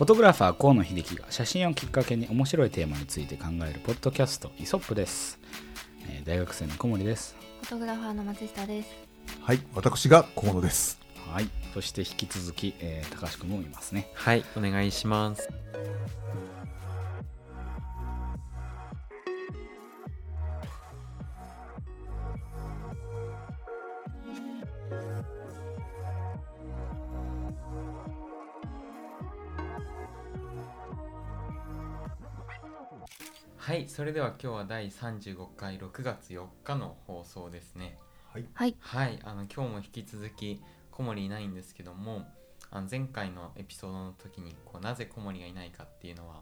フォトグラファー河野秀樹が写真をきっかけに面白いテーマについて考えるポッドキャストイソップです、えー大学生の小森ですフォトグラファーの松下です。はい、私が河野です。はいそして引き続き、えー高橋君もいますねはい、お願いします。それでは今日は第35回6月4日の放送ですね。はい、はい。はい、あの今日も引き続き小森いないんですけどもあの前回のエピソードの時にこうなぜ小森がいないかっていうのは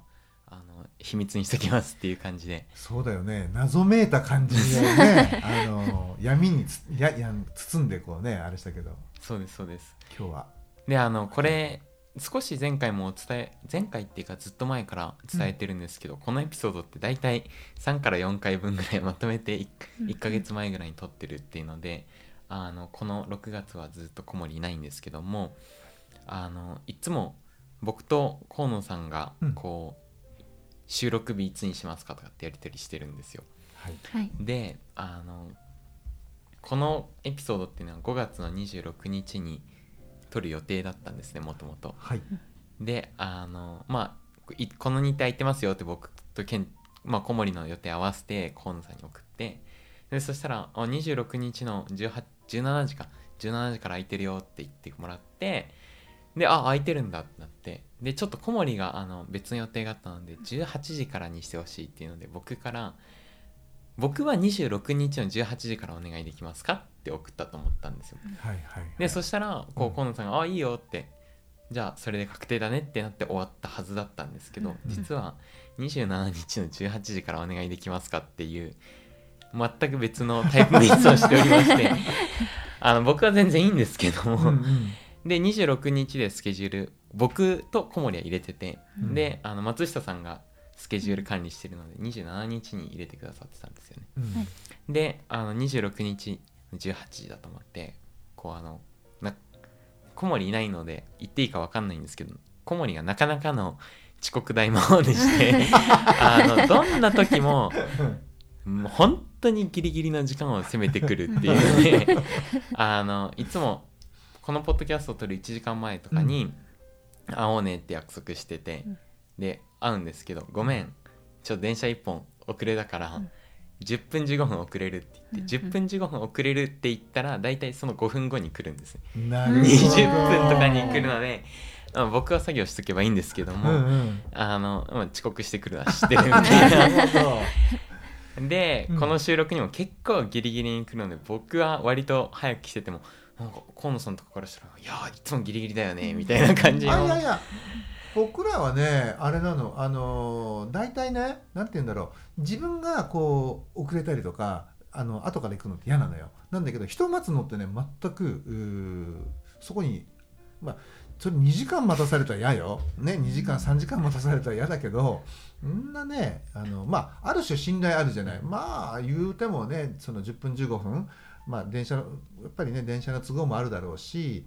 あの秘密にしときますっていう感じで。そうだよね。謎めいた感じでね、あの闇につやや包んでこうねあれしたけど、そうですそうです。今日は。であのこれ少し前回もお伝え前回っていうかずっと前から伝えてるんですけど、このエピソードって大体3から4回分ぐらいまとめて 1, 1ヶ月前ぐらいに撮ってるっていうのであのこの6月はずっと小森いないんですけどもあのいつも僕と河野さんがうんこう、収録日いつにしますかとかってやり取りしてるんですよ。はい、はい。であのこのエピソードっていうのは5月の26日に撮る予定だったんですねもともと。はい、であのまあいこの日程空いてますよって僕とけん、まあ、小森の予定合わせて河野さんに送ってでそしたらあ26日の18 17時か17時から空いてるよって言ってもらってであ空いてるんだってなってでちょっと小森があの別の予定があったので18時からにしてほしいっていうので僕から僕は26日の18時からお願いできますかって送ったと思ったんですよ。はい、はい。でそしたらこう河野さんが「あいいよ」ってじゃあそれで確定だねってなって終わったはずだったんですけど、うん実は27日の18時からお願いできますかっていう全く別のタイプミスをしておりまして あの僕は全然いいんですけども、で26日でスケジュール僕と小森は入れてて、うん。であの松下さんがスケジュール管理してるので27日に入れてくださってたんですよね。うん。はいであの26日の18時だと思ってこうあのな小森いないので言っていいか分かんないんですけど小森がなかなかの遅刻大魔王でして あのどんな時ももう本当にギリギリの時間を攻めてくるっていうね。あのいつもこのポッドキャストを撮る1時間前とかに会おうねって約束してて、うん。で会うんですけどごめんちょっと電車1本遅れだから、うん10分15分遅れるって言って、うんうん。10分15分遅れるって言ったら大体その5分後に来るんですなるほど。20分とかに来るので、まあ僕は作業しとけばいいんですけども、うんうん。あのまあ遅刻してくるのは知ってるみたいな。で、うん。この収録にも結構ギリギリに来るので僕は割と早く来ててもなんか河野さんとかからしたら「いやーいつもギリギリだよね」みたいな感じの。あいやいや僕らはねあれなのあの大体ねなんて言うんだろう。自分がこう遅れたりとかあの後から行くのって嫌なのよ。なんだけど人待つのってね全くそこにまあそれ2時間待たされたら嫌よ、ね、2時間3時間待たされたら嫌だけどんなねあのまあある種信頼あるじゃない。まあ言うてもねその10分15分。まあ電車のやっぱりね電車の都合もあるだろうし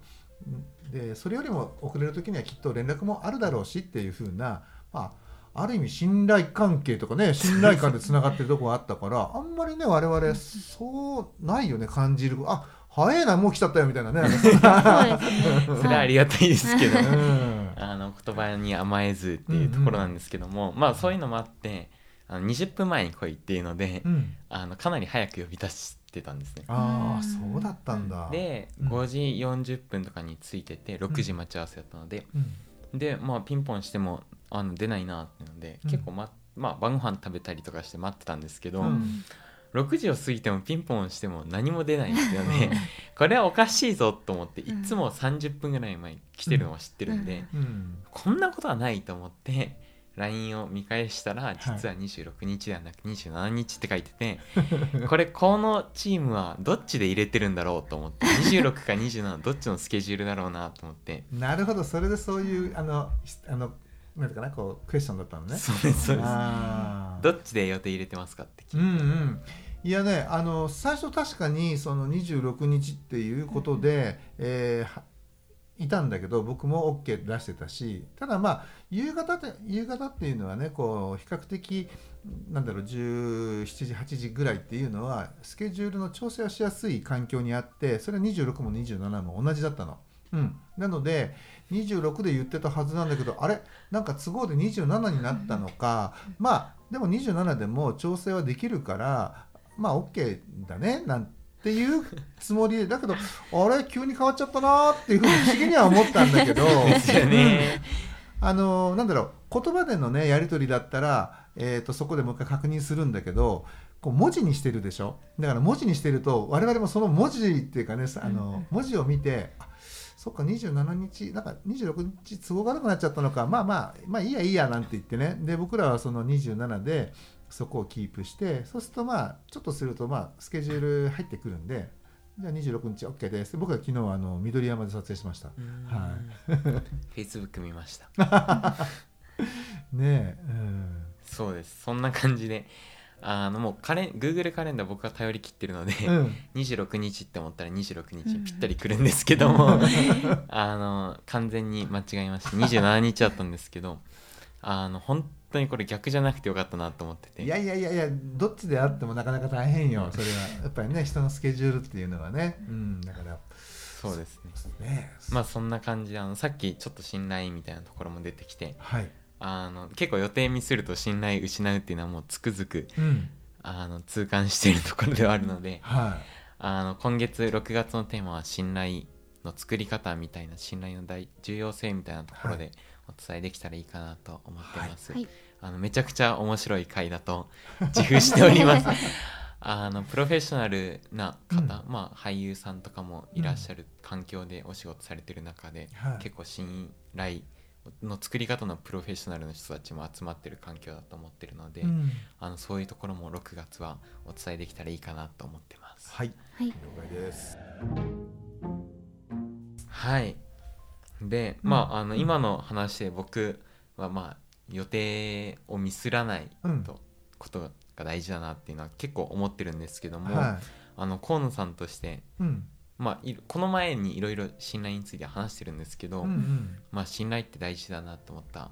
でそれよりも遅れる時にはきっと連絡もあるだろうしっていうふうな、まあ、ある意味信頼関係とかね信頼感でつながってるとこがあったから あんまりね我々そうないよね感じる。あ早いなもう来ちゃったよみたいなね。それはありがたいですけど。うん。あの言葉に甘えずっていうところなんですけども、まあそういうのもあってあの20分前に来いっていうので、うん。あのかなり早く呼び出してたんですね。ああうん。そうだったんだ。でうん。5時40分とかに着いてて6時待ち合わせだったので、うん。でまあピンポンしてもあの出ないなっていうので、うん。結構ままあ晩ご飯食べたりとかして待ってたんですけど、うん。6時を過ぎてもピンポンしても何も出ないんですよね。これはおかしいぞと思っていつも30分ぐらい前に来てるのを知ってるんで、うん。こんなことはないと思って LINE を見返したら実は26日ではなく27日って書いてて、これこのチームはどっちで入れてるんだろうと思って26か27どっちのスケジュールだろうなと思って。なるほどそれでそういうあのひあのなんかなこうクエスチョンだったのね。そうですそうです。どっちで予定入れてますかって聞うんいて、うん。いやねあの最初確かにその26日っていうことで、えーはいたんだけど僕も OK 出してたしただまあ夕方って夕方っていうのはねこう比較的なんだろう17時8時ぐらいっていうのはスケジュールの調整はしやすい環境にあってそれは26も27も同じだったの。うん、なので26で言ってたはずなんだけどあれ？なんか都合で27になったのか。まあでも27でも調整はできるからまあ OK だねなんていうつもりでだけど あれ急に変わっちゃったなーっていうふうに不思議には思ったんだけど。あのなんだろう言葉でのねやり取りだったら、えー、とそこでもう一回確認するんだけどこう文字にしてるでしょ？だから文字にしてると我々もその文字っていうかねあの文字を見てあそっか27日なんか26日都合がなくなっちゃったのか。まあまあまあいいやいいやなんて言ってね。で僕らはその27でそこをキープしてそうするとまあちょっとするとまあスケジュール入ってくるんでじゃあ26日 OK です。僕は昨日あの緑山で撮影しました。は Facebook 見ました。ねえ、うん。そうです。そんな感じで、あのもうカレン Google カレンダー僕は頼り切ってるので、うん。26日って思ったら26日ぴったり来るんですけども、あの完全に間違えました27日だったんですけどあの本当にこれ逆じゃなくてよかったなと思ってて。いやいやいやいやどっちであってもなかなか大変よそれは。やっぱりね人のスケジュールっていうのはね。うんだから。そうですね。ね。まあそんな感じであのさっきちょっと信頼みたいなところも出てきてはい。あの結構予定ミスると信頼失うっていうのはもうつくづくうん。あの痛感しているところではあるのではあの今月6月のテーマは信頼の作り方みたいな信頼の大重要性みたいなところはでお伝えできたらいいかなと思ってます、はいあのめちゃくちゃ面白い回だと 自負しております。あのプロフェッショナルな方、うん。まあ、俳優さんとかもいらっしゃる環境でお仕事されてる中で、はい結構信頼の作り方のプロフェッショナルの人たちも集まってる環境だと思ってるので、い、うん。あのそういうところも6月はお伝えできたらいいかなと思ってます。はい。はい了解です。はい。で、うん。まああのうん今の話で僕はまあ予定をミスらないうんとことが大事だなっていうのは結構思ってるんですけども、はあの河野さんとして、いうん。まあ、いこの前にいろいろ信頼について話してるんですけど、うんうん。まあ、信頼って大事だなと思った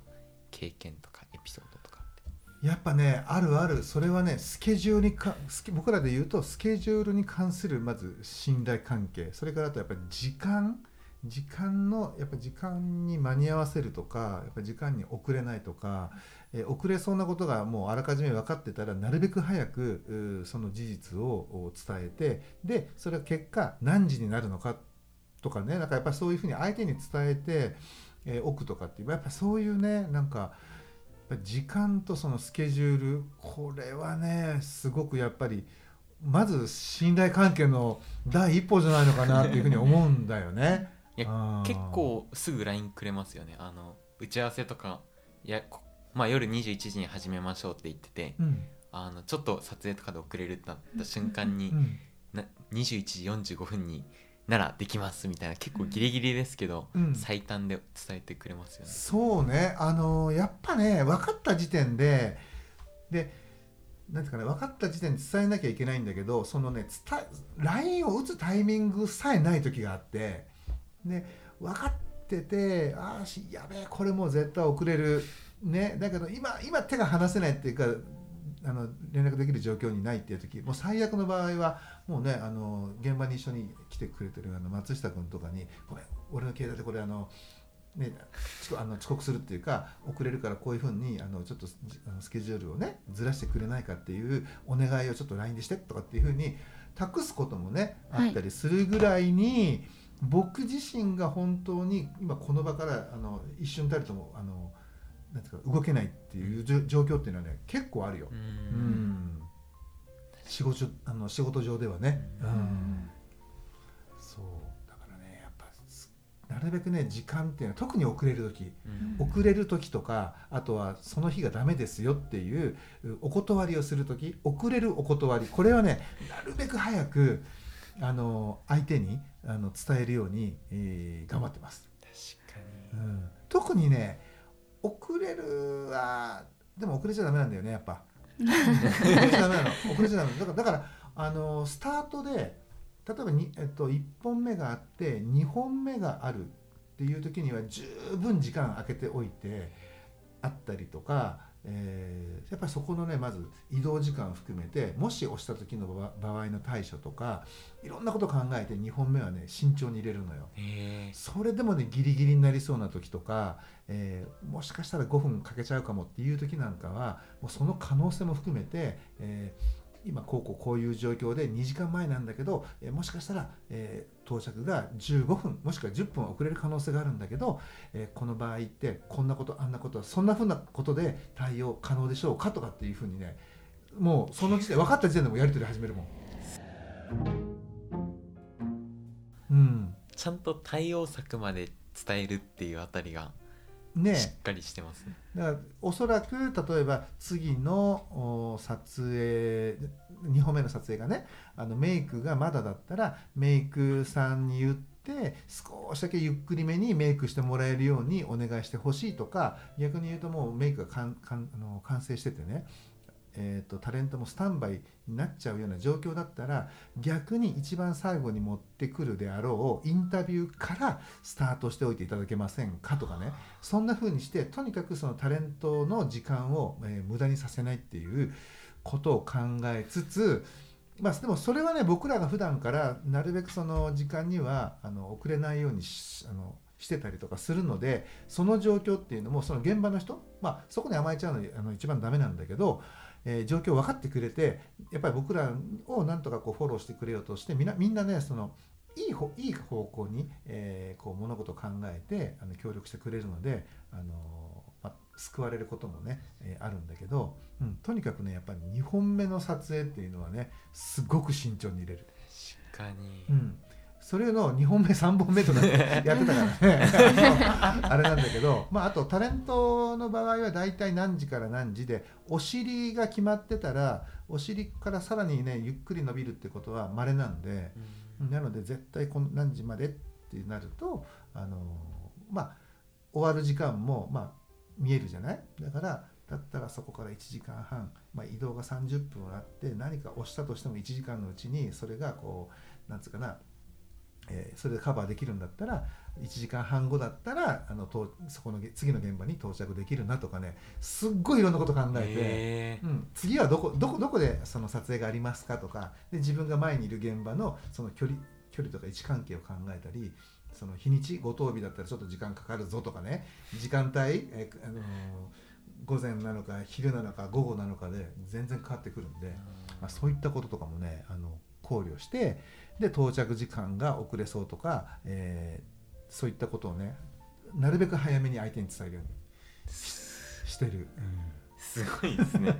経験とかエピソードとかって。やっぱねあるある。それはねスケジュールにか僕らで言うとスケジュールに関するまず信頼関係。それからあとやっぱり時間時間のやっぱ時間に間に合わせるとかやっぱ時間に遅れないとか、え遅れそうなことがもうあらかじめ分かってたらなるべく早くその事実を伝えてでそれが結果何時になるのかとかねなんかやっぱそういうふうに相手に伝えて、えーおくとかっていうやっぱそういうねなんか時間とそのスケジュールこれはねすごくやっぱりまず信頼関係の第一歩じゃないのかなっていうふうに思うんだよね。いや結構すぐ LINE くれますよね。あの打ち合わせとかいやこまあ、夜21時に始めましょうって言っててうん。あのちょっと撮影とかで遅れるってなった瞬間にうんな21時45分にならできますみたいな結構ギリギリですけど、うん。最短で伝えてくれますよね。そうね。あのやっぱね分かった時点ででなんかね分かった時点で伝えなきゃいけないんだけどそのね伝え LINE を打つタイミングさえない時があってで分かっててああやべえこれもう絶対遅れる。ねだけど今今手が離せないっていうかあの連絡できる状況にないっていう時もう最悪の場合はもうねあの現場に一緒に来てくれてるあの松下君とかに「ごめん俺の携帯でこれあのね、あの遅刻するっていうか遅れるからこういうふうにあのちょっとスケジュールをねずらしてくれないかっていうお願いをちょっと LINE でしてとかっていうふうに託すこともねあったりするぐらいに、僕自身が本当に今この場からあの一瞬たりともあのなんか動けないっていう状況っていうのはね結構あるよ。ううん。ん仕事あの仕事上ではね、ううんん、そう。だからねやっぱすなるべくね時間っていうのは特に遅れる時。うん。遅れる時とかあとはその日がダメですよっていううお断りをする時。遅れるお断り。これはねなるべく早くあの相手にあの伝えるように、えー頑張ってます。確かうにん、特にね遅れるはでも遅れちゃダメなんだよねやっぱ。遅れちゃダメなの。遅れちゃダメだからだからあのスタートで例えばに、えっと、1本目があって2本目があるっっていう時には十分時間空けておいてあったりとか、えーやっぱりそこのねまず移動時間を含めてもし押した時の場場合の対処とかいろんなこと考えて2本目はね慎重に入れるのよ。それでもねギリギリになりそうな時とか、えーもしかしたら5分かけちゃうかもっていう時なんかはもうその可能性も含めて、えー今こうこうこういう状況で2時間前なんだけど、えもしかしたら、えー到着が15分もしくは10分遅れる可能性があるんだけど、えーこの場合ってこんなことあんなことそんなふうなことで対応可能でしょうかとかっていうふうにねもうその時点分かった時点でもやり取り始めるもん。うんちゃんと対応策まで伝えるっていうあたりがね。しっかりしてますね。だからおそらく例えば次のお撮影2本目の撮影がねあのメイクがまだだったらメイクさんに言って少しだけゆっくりめにメイクしてもらえるようにお願いしてほしいとか逆に言うともうメイクがかんかんあの完成しててねえー、とタレントもスタンバイになっちゃうような状況だったら逆に一番最後に持ってくるであろうインタビューからスタートしておいていただけませんかとかね。そんな風にしてとにかくそのタレントの時間を、えー無駄にさせないっていうことを考えつつまあ、でもそれはね僕らが普段からなるべくその時間にはあの遅れないようにしあのしてたりとかするのでその状況っていうのもその現場の人、まあ、そこに甘えちゃうのあの一番ダメなんだけど、えー状況を分かってくれてやっぱり僕らをなんとかこうフォローしてくれようとしてみんなみんなねそのいい方いい方向に、えーこう物事を考えてあの協力してくれるので、あのまあ、救われることもね、えーあるんだけど、うん、とにかくねやっぱり2本目の撮影っていうのはねすごく慎重に入れる。確かに、うん、それの2本目3本目とか やってたからね。あれなんだけど、まあ、あとタレントの場合は大体何時から何時でお尻が決まってたらお尻からさらにねゆっくり伸びるってことは稀なんでうん。なので絶対この何時までってなるとあのまあ終わる時間もまあ見えるじゃない？だからだったらそこから1時間半、まあ、移動が30分あって何か押したとしても1時間のうちにそれがこうなんつうかな、えーそれでカバーできるんだったら1時間半後だったらあのとそこのげ次の現場に到着できるなとかねすっごいいろんなこと考えて。うん、次はどこどこどこでその撮影がありますかとかで自分が前にいる現場のその距離距離とか位置関係を考えたりその日にちご当日だったらちょっと時間かかるぞとかね時間帯、えあのー午前なのか昼なのか午後なのかで全然変わってくるんで、まあ、そういったこととかもねあの考慮してで到着時間が遅れそうとか、えーそういったことをねなるべく早めに相手に伝えるようにししてる。すごいですね。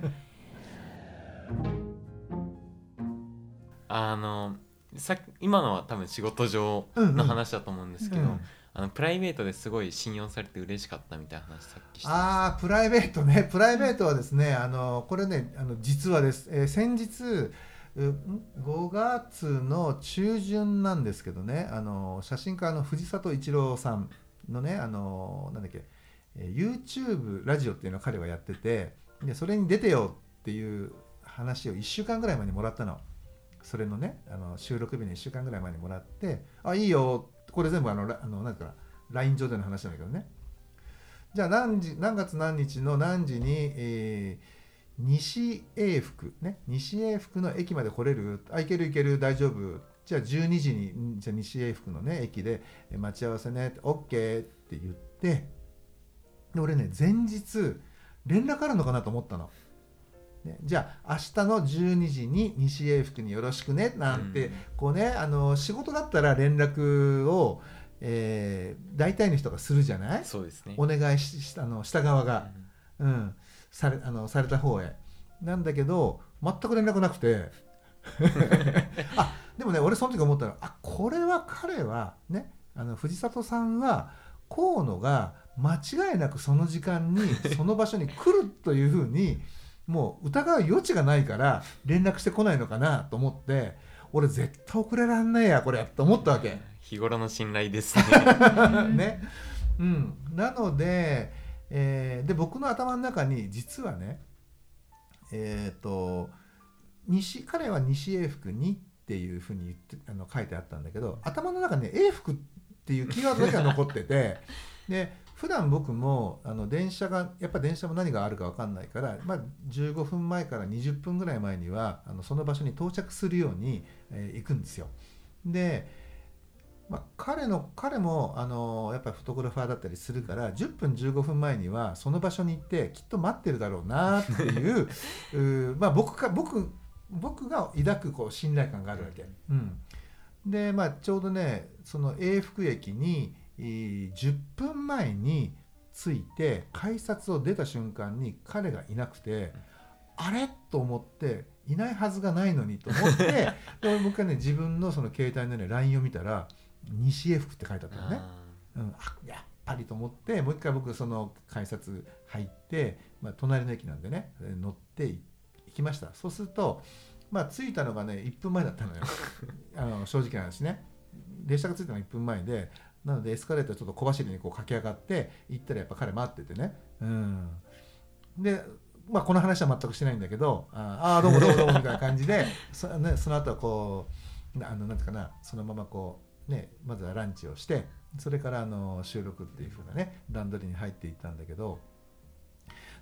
あのさ今のは多分仕事上うんうん。の話だと思うんですけど、うん。あのプライベートですごい信用されて嬉しかったみたいな話さっきしてまああプライベートね。プライベートはですねあのこれねあの実はです、えー先日うん5月の中旬なんですけどね。あの写真家の藤里一郎さんのねあのなんだっけ、YouTube ラジオっていうのを彼はやっててでそれに出てよっていう話を1週間ぐらい前にもらったの。それのねあの収録日に1週間ぐらい前にもらって「あいいよ」これ全部あのあのなんかな LINE 上での話なんだけどね。じゃあ何時何月何日の何時に、えー西永福ね西永福の駅まで来れるあ行ける行ける大丈夫。じゃあ12時にんじゃあ西永福のね駅でえ待ち合わせね OK って言ってで俺ね前日連絡あるのかなと思ったの。ね、じゃあ明日の12時に西永福によろしくねなんて、うん。こうねあの仕事だったら連絡を、えー大体の人がするじゃない？そうですね。お願いしあのした側が、うん、されあのされた方へ。なんだけど全く連絡なくて。あでもね俺その時思ったらあこれは彼はねあの藤里さんは河野が間違いなくその時間にその場所に来るというふうに もう疑う余地がないから連絡してこないのかなと思って俺絶対遅れらんないやこれと思ったわけ。日頃の信頼ですね。ね、うん、なので,、えーで僕の頭の中に実はねえっ、と西彼は西英福にっていうふうに言ってあの書いてあったんだけど頭の中にね英福ってっていうキーワードだけが残っててで普段僕もあの電車がやっぱ電車も何があるか分かんないから、まあ、15分前から20分ぐらい前にはあのその場所に到着するように、えー行くんですよ。で、まあ、彼の彼もあのやっぱりフォトグラファーだったりするから10分15分前にはその場所に行ってきっと待ってるだろうなっていう うーまあ僕か僕僕が抱くこう信頼感があるわけ。うん、でまあちょうどねその永福駅にえー10分前に着いて改札を出た瞬間に彼がいなくて、あれ？と思っていないはずがないのにと思って でもう一回ね自分のその携帯のね LINE を見たら西永福って書いてあったのね。うん、あやっぱりと思ってもう一回僕その改札入って、まあ、隣の駅なんでねえー乗って行きました。そうするとまあ着いたのがね1分前だったのよ。あの正直な話ね。列車が着いたのが1分前でなのでエスカレーターちょっと小走りにこう駆け上がって行ったらやっぱ彼待っててね。うん。でまあこの話は全くしてないんだけどああーどうもどうもどうもみたいな感じで そ,、ね、その後はこうあのなんていうかなそのままこうねまずはランチをしてそれからあの収録っていう風なね段取りに入っていったんだけど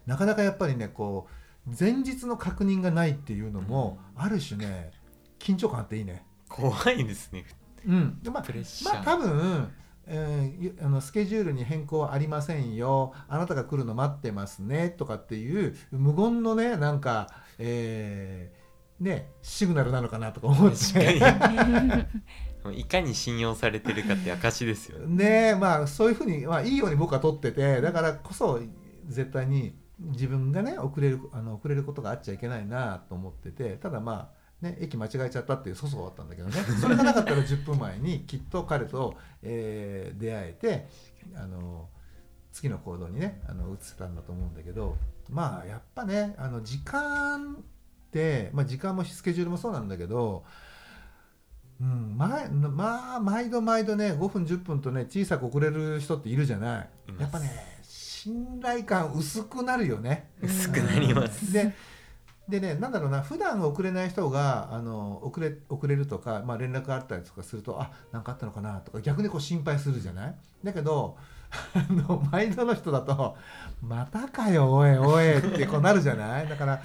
なかなかやっぱりねこう前日の確認がないっていうのも、ある種ね緊張感あっていいね。怖いですね。うん、でまあまあ多分、えーゆあのスケジュールに変更はありませんよ。あなたが来るの待ってますねとかっていう無言のねなんか、えーねシグナルなのかなとか思って いかに信用されてるかって証ですよね。ねまあそういうふうに、まあ、いいように僕は取っててだからこそ絶対に自分がね遅れるあの遅れることがあっちゃいけないなと思っててただまあね駅間違えちゃったっていう粗相だったんだけどね。それがなかったら10分前にきっと彼と、えー出会えてあの次の行動にねあの移せたんだと思うんだけどまあやっぱねあの時間って、まあ、時間もスケジュールもそうなんだけどうん、前まあ毎度毎度ね5分10分とね小さく遅れる人っているじゃない。やっぱね信頼感薄くなるよね。薄くなります。ででねなんだろうな普段遅れない人があの遅れ遅れるとか、まあ、連絡があったりとかするとあ何かあったのかなとか逆にこう心配するじゃない。だけどあの毎度の人だと「またかよおいおい」ってこうなるじゃない。だから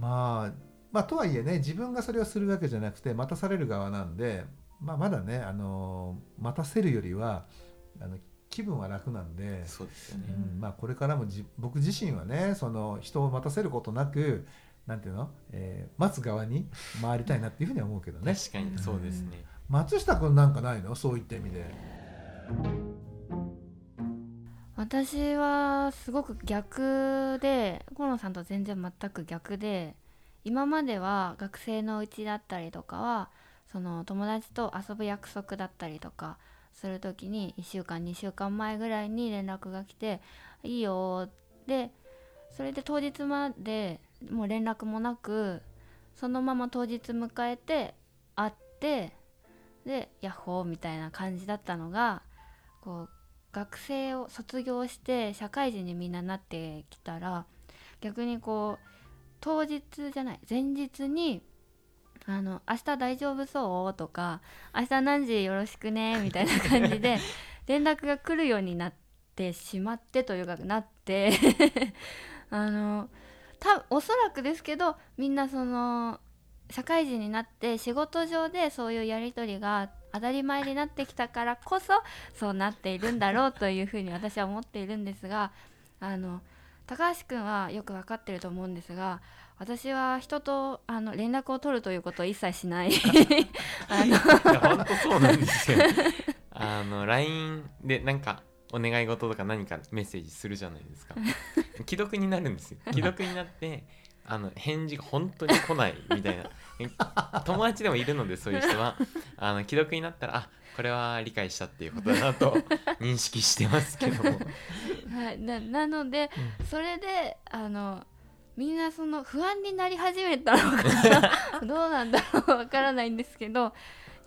まあまあとはいえね自分がそれをするわけじゃなくて待たされる側なんで、まあ、まだねあの待たせるよりはあの気分は楽なんで。そうですよね。うんまあ、これからもじ僕自身はねその人を待たせることなくなんていうの、えー待つ側に回りたいなっていうふうには思うけどね。確かにそうですね。松下君なんかないの？そういった意味で私はすごく逆で河野さんと全然全く逆で今までは学生のうちだったりとかはその友達と遊ぶ約束だったりとかする時に1週間2週間前ぐらいに連絡が来て「いいよ」でそれで当日までもう連絡もなくそのまま当日迎えて会ってでヤッホーみたいな感じだったのがこう学生を卒業して社会人にみんななってきたら逆にこう当日じゃない前日に「あの明日大丈夫そう?」とか「明日何時よろしくね」みたいな感じで連絡が来るようになってしまってというかなって あのたおそらくですけどみんなその社会人になって仕事上でそういうやり取りが当たり前になってきたからこそそうなっているんだろうというふうに私は思っているんですがあの高橋君はよく分かってると思うんですが私は人とあの連絡を取るということを一切しない。あの本当そうなんですよ。あの LINE でなんかお願い事とか何かメッセージするじゃないですか。既読になるんですよ。既読になってあの返事が本当に来ないみたいな。え友達でもいるのでそういう人は。あの既読になったらあこれは理解したっていうことだなと 認識してますけども。はい、ななので、それであのみんなその不安になり始めたのかな。どうなんだろうわからないんですけど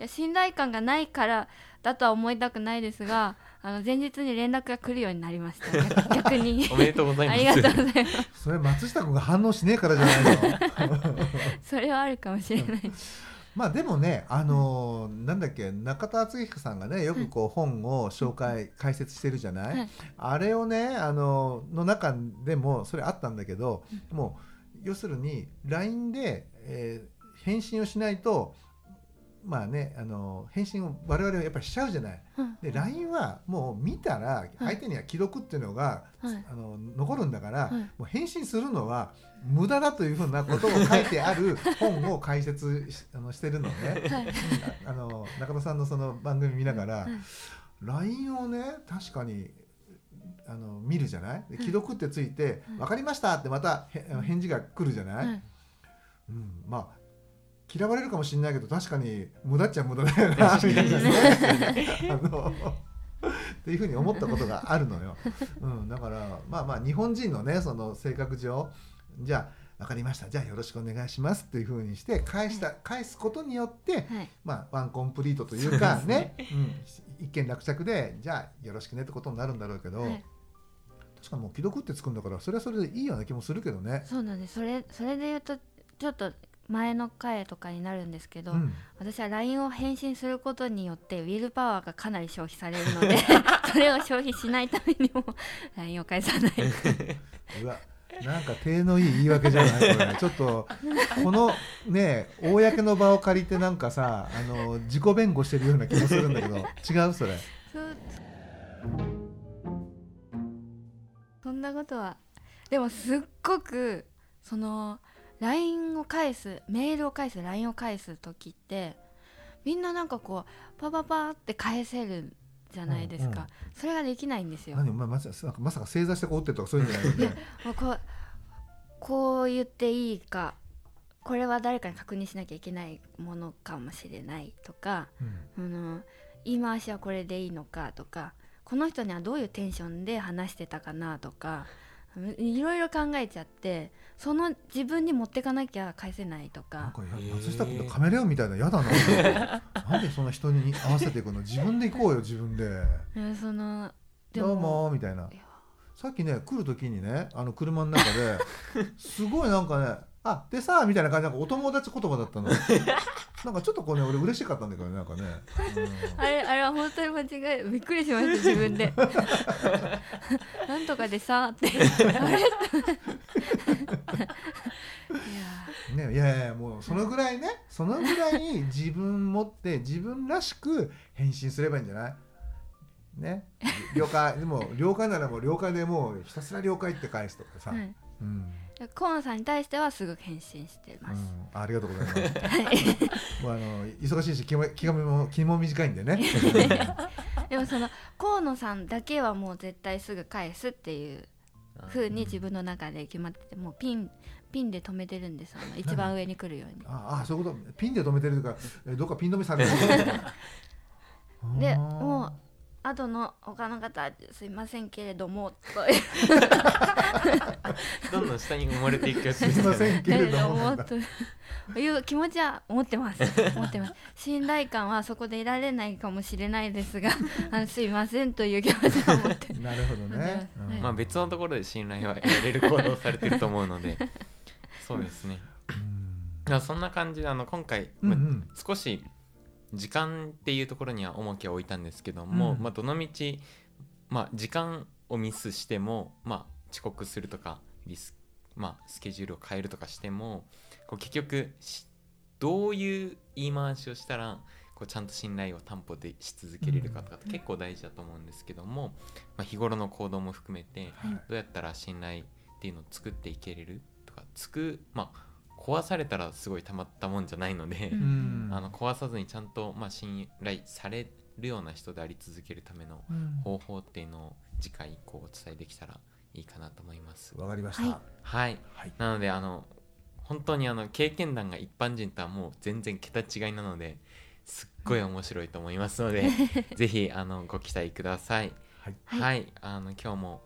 いや信頼感がないからだとは思いたくないですがあの前日に連絡が来るようになりました逆 逆に。おめでとうございます。ありがとうございます。それ松下君が反応しねえからじゃないの？それはあるかもしれないまあでもねあのーなんだっけ中田敦彦さんがねよくこう本を紹介解説してるじゃない、はい。あれをねあのの中でもそれあったんだけど、もう要するに LINE で、えー返信をしないとまあねあの返信を我々はやっぱりしちゃうじゃない。うん。で LINE はもう見たら相手には既読っていうのが、はい。あの残るんだから、はい。もう返信するのは無駄だというふうなことを書いてある 本を解説しあのしてるのね。はい。うん。あの中田さんのその番組見ながら、はい。LINE をね確かにあの見るじゃない？で既読ってついて「はい。分かりました」ってまたへ返事が来るじゃない。うん、まあ嫌われるかもしれないけど確かに無駄っちゃ無駄だよなみたいなね。あのっていうふうに思ったことがあるのよ、うん、だからまあまあ日本人のねその性格上じゃあ分かりました。じゃあよろしくお願いしますっていうふうにして返した返すことによってはい。まあ、ワンコンプリートというかねうん、一件落着でじゃあよろしくねってことになるんだろうけど、はい。確かにもう既読ってつくんだからそれはそれでいいような気もするけどね。そうなんです。それそれで言うとちょっと前の回とかになるんですけど、うん。私は LINE を返信することによってウィルパワーがかなり消費されるので それを消費しないためにも LINE を返さない。うわなんか手のいい言い訳じゃない？これ。ちょっとこのね公の場を借りてなんかさあの自己弁護してるような気もするんだけど違う？それ。そんなことはでもすっごくその LINE を返すメールを返す LINE を返す時ってみんななんかこうパパパって返せるじゃないですか、うんうん。それができないんですよ。何？お前まさかまさか正座してこうってとかそういうんじゃないよねもうこうこう言っていいかこれは誰かに確認しなきゃいけないものかもしれないとか、あの言い回しはこれでいいのかとかこの人にはどういうテンションで話してたかなとかいろいろ考えちゃってその自分に持ってかなきゃ返せないとなんか松下君ってカメレオンみたいな嫌だな。なんでそんな人に合わせていくの？自分で行こうよ自分で。うんその「どうも」みたいな。さっきね来る時にねあの車の中で すごいなんかね「あでさ」みたいな感じなんかお友達言葉だったのなんかちょっとこうね俺嬉しかったんだけどねなんかね、あれあれは本当に間違いびっくりしました 自分で。なんとかでさって。あれいやうんねいやいやもうそのぐらいねそのぐらい自分持って自分らしく返信すればいいんじゃない？ね。了解でも了解ならもう了解でもうひたすら了解って返すとかさ、はい。うん河野さんに対してはすぐ返信してうます、ん、ありがとうございます。もうあの忙しいし気も気がも気も短いんでね。でもその河野さんだけはもう絶対すぐ返すっていう風に自分の中で決まっててもうピンピンで止めてるんです一番上に来るように。ああそういうこと。ピンで止めてるとかえどっかピン止めされてるで もう後の他の方すいませんけれどもと どんどん下に埋もれていくやつすいませんけれどもという気持ちは思ってます。思ってます。信頼感はそこでいられないかもしれないですが あのすいませんという気持ちは持ってなるほどね。まあ別のところで信頼は得られる行動をされてると思うので そうですね。そんな感じであの今回、うん。少し時間っていうところには重きを置いたんですけども、うん。まあ、どのみち、まあ、時間をミスしても、まあ、遅刻するとかリス,、まあ、スケジュールを変えるとかしてもこう結局しどういう言い回しをしたらこうちゃんと信頼を担保でし続けれるかとかって結構大事だと思うんですけども、まあ、日頃の行動も含めてはい。どうやったら信頼っていうのを作っていけれるとかつくまあ壊されたらすごいたまったもんじゃないので、うんあの壊さずにちゃんと、まあ、信頼されるような人であり続けるためのうん方法っていうのを次回以降お伝えできたらいいかなと思います。わかりました。はいはい、はいなのであの本当にあの経験談が一般人とはもう全然桁違いなのですっごい面白いと思いますので ぜひあのご期待ください。はいはい、あの今日も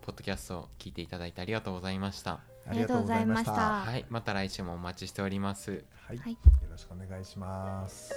ポッドキャストを聞いていただいて。ありがとうございました。ありがとうございましたはい、また来週もお待ちしております。はい、はいよろしくお願いします。